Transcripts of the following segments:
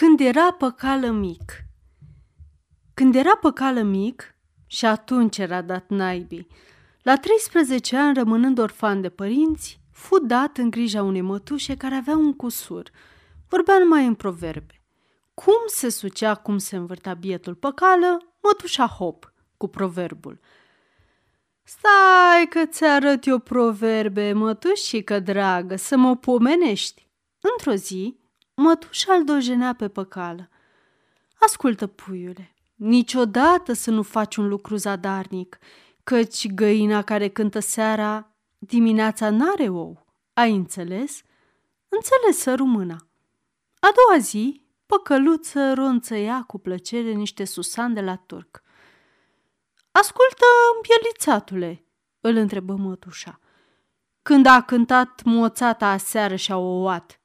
Când era păcală mic Când era păcală mic, și atunci era dat naibii, la 13 ani rămânând orfan de părinți, fu dat în grija unei mătușe care avea un cusur. Vorbea numai în proverbe. Cum se sucea, cum se învârta bietul păcală, mătușa hop, cu proverbul. Stai că ți arăt eu proverbe, mătușică dragă, să mă pomenești. Într-o zi, Mătușa îl dojenea pe păcală. Ascultă, puiule, niciodată să nu faci un lucru zadarnic, căci găina care cântă seara dimineața n-are ou. Ai înțeles? Înțeles, rumâna. A doua zi, păcăluță ronțăia cu plăcere niște susan de la turc. Ascultă, împielițatule, îl întrebă mătușa. Când a cântat moțata aseară și-a ouat,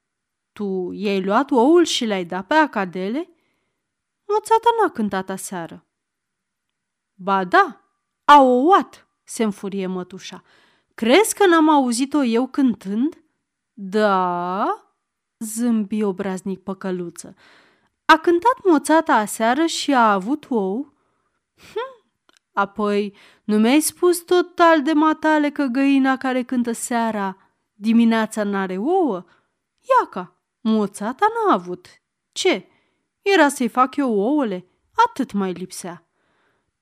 tu i-ai luat oul și l-ai dat pe acadele? Moțata n-a cântat aseară. Ba da, a ouat, se înfurie mătușa. Crezi că n-am auzit-o eu cântând? Da, zâmbi obraznic păcăluță. A cântat moțata aseară și a avut ou? Hm, apoi nu mi-ai spus total de matale că găina care cântă seara dimineața n-are ouă? Iaca, Moțata n-a avut. Ce? Era să-i fac eu ouăle? Atât mai lipsea.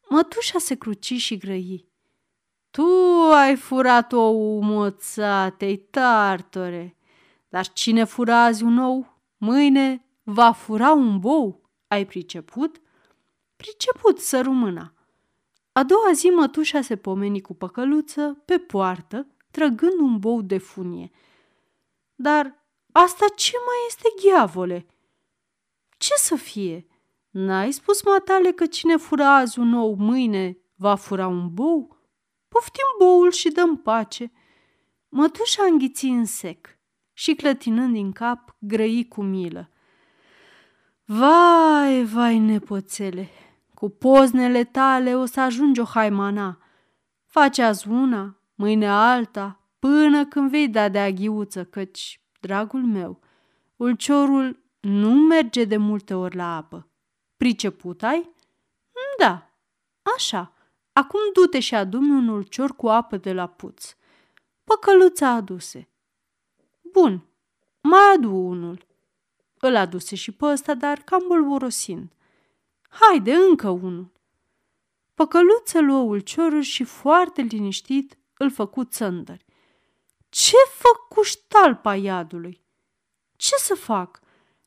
Mătușa se cruci și grăi. Tu ai furat ou, moțatei, tartore. Dar cine fura azi un ou, mâine va fura un bou. Ai priceput? Priceput, să rumâna. A doua zi mătușa se pomeni cu păcăluță pe poartă, trăgând un bou de funie. Dar Asta ce mai este ghiavole? Ce să fie? N-ai spus matale că cine fură azi un ou, mâine va fura un bou? Poftim boul și dăm pace. Mătușa înghiți în sec și clătinând din cap, grăi cu milă. Vai, vai, nepoțele, cu poznele tale o să ajungi o haimana. Face azi una, mâine alta, până când vei da de aghiuță, căci dragul meu, ulciorul nu merge de multe ori la apă. Priceput ai? Da, așa. Acum du-te și adu un ulcior cu apă de la puț. Păcăluța aduse. Bun, mai adu unul. Îl aduse și pe ăsta, dar cam bolborosind. Haide, încă unul. Păcăluță luă ulciorul și foarte liniștit îl făcu țăndări. Ce făcuși talpa iadului? Ce să fac?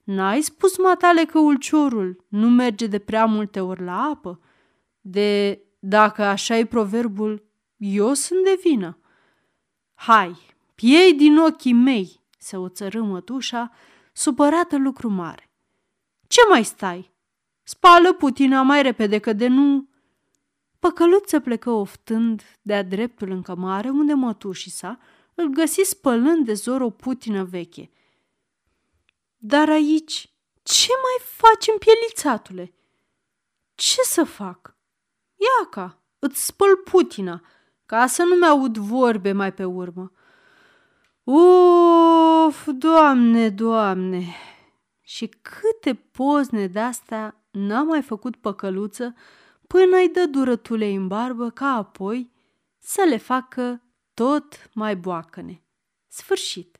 N-ai spus matale că ulciorul nu merge de prea multe ori la apă? De dacă așa e proverbul, eu sunt de vină. Hai, piei din ochii mei, se oțărâ mătușa, supărată lucru mare. Ce mai stai? Spală putina mai repede că de nu... Păcăluță plecă oftând de-a dreptul în cămare unde mătușii sa îl găsi spălând de zor o putină veche. Dar aici, ce mai faci în pielițatule? Ce să fac? Iaca, îți spăl putina, ca să nu-mi aud vorbe mai pe urmă. Uf, doamne, doamne! Și câte pozne de-astea n-a mai făcut păcăluță până îi dă durătulei în barbă ca apoi să le facă tot mai boacăne. Sfârșit!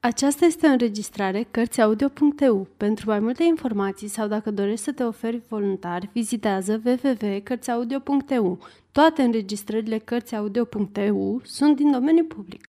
Aceasta este o înregistrare Cărțiaudio.eu. Pentru mai multe informații sau dacă dorești să te oferi voluntar, vizitează www.cărțiaudio.eu. Toate înregistrările Cărțiaudio.eu sunt din domeniu public.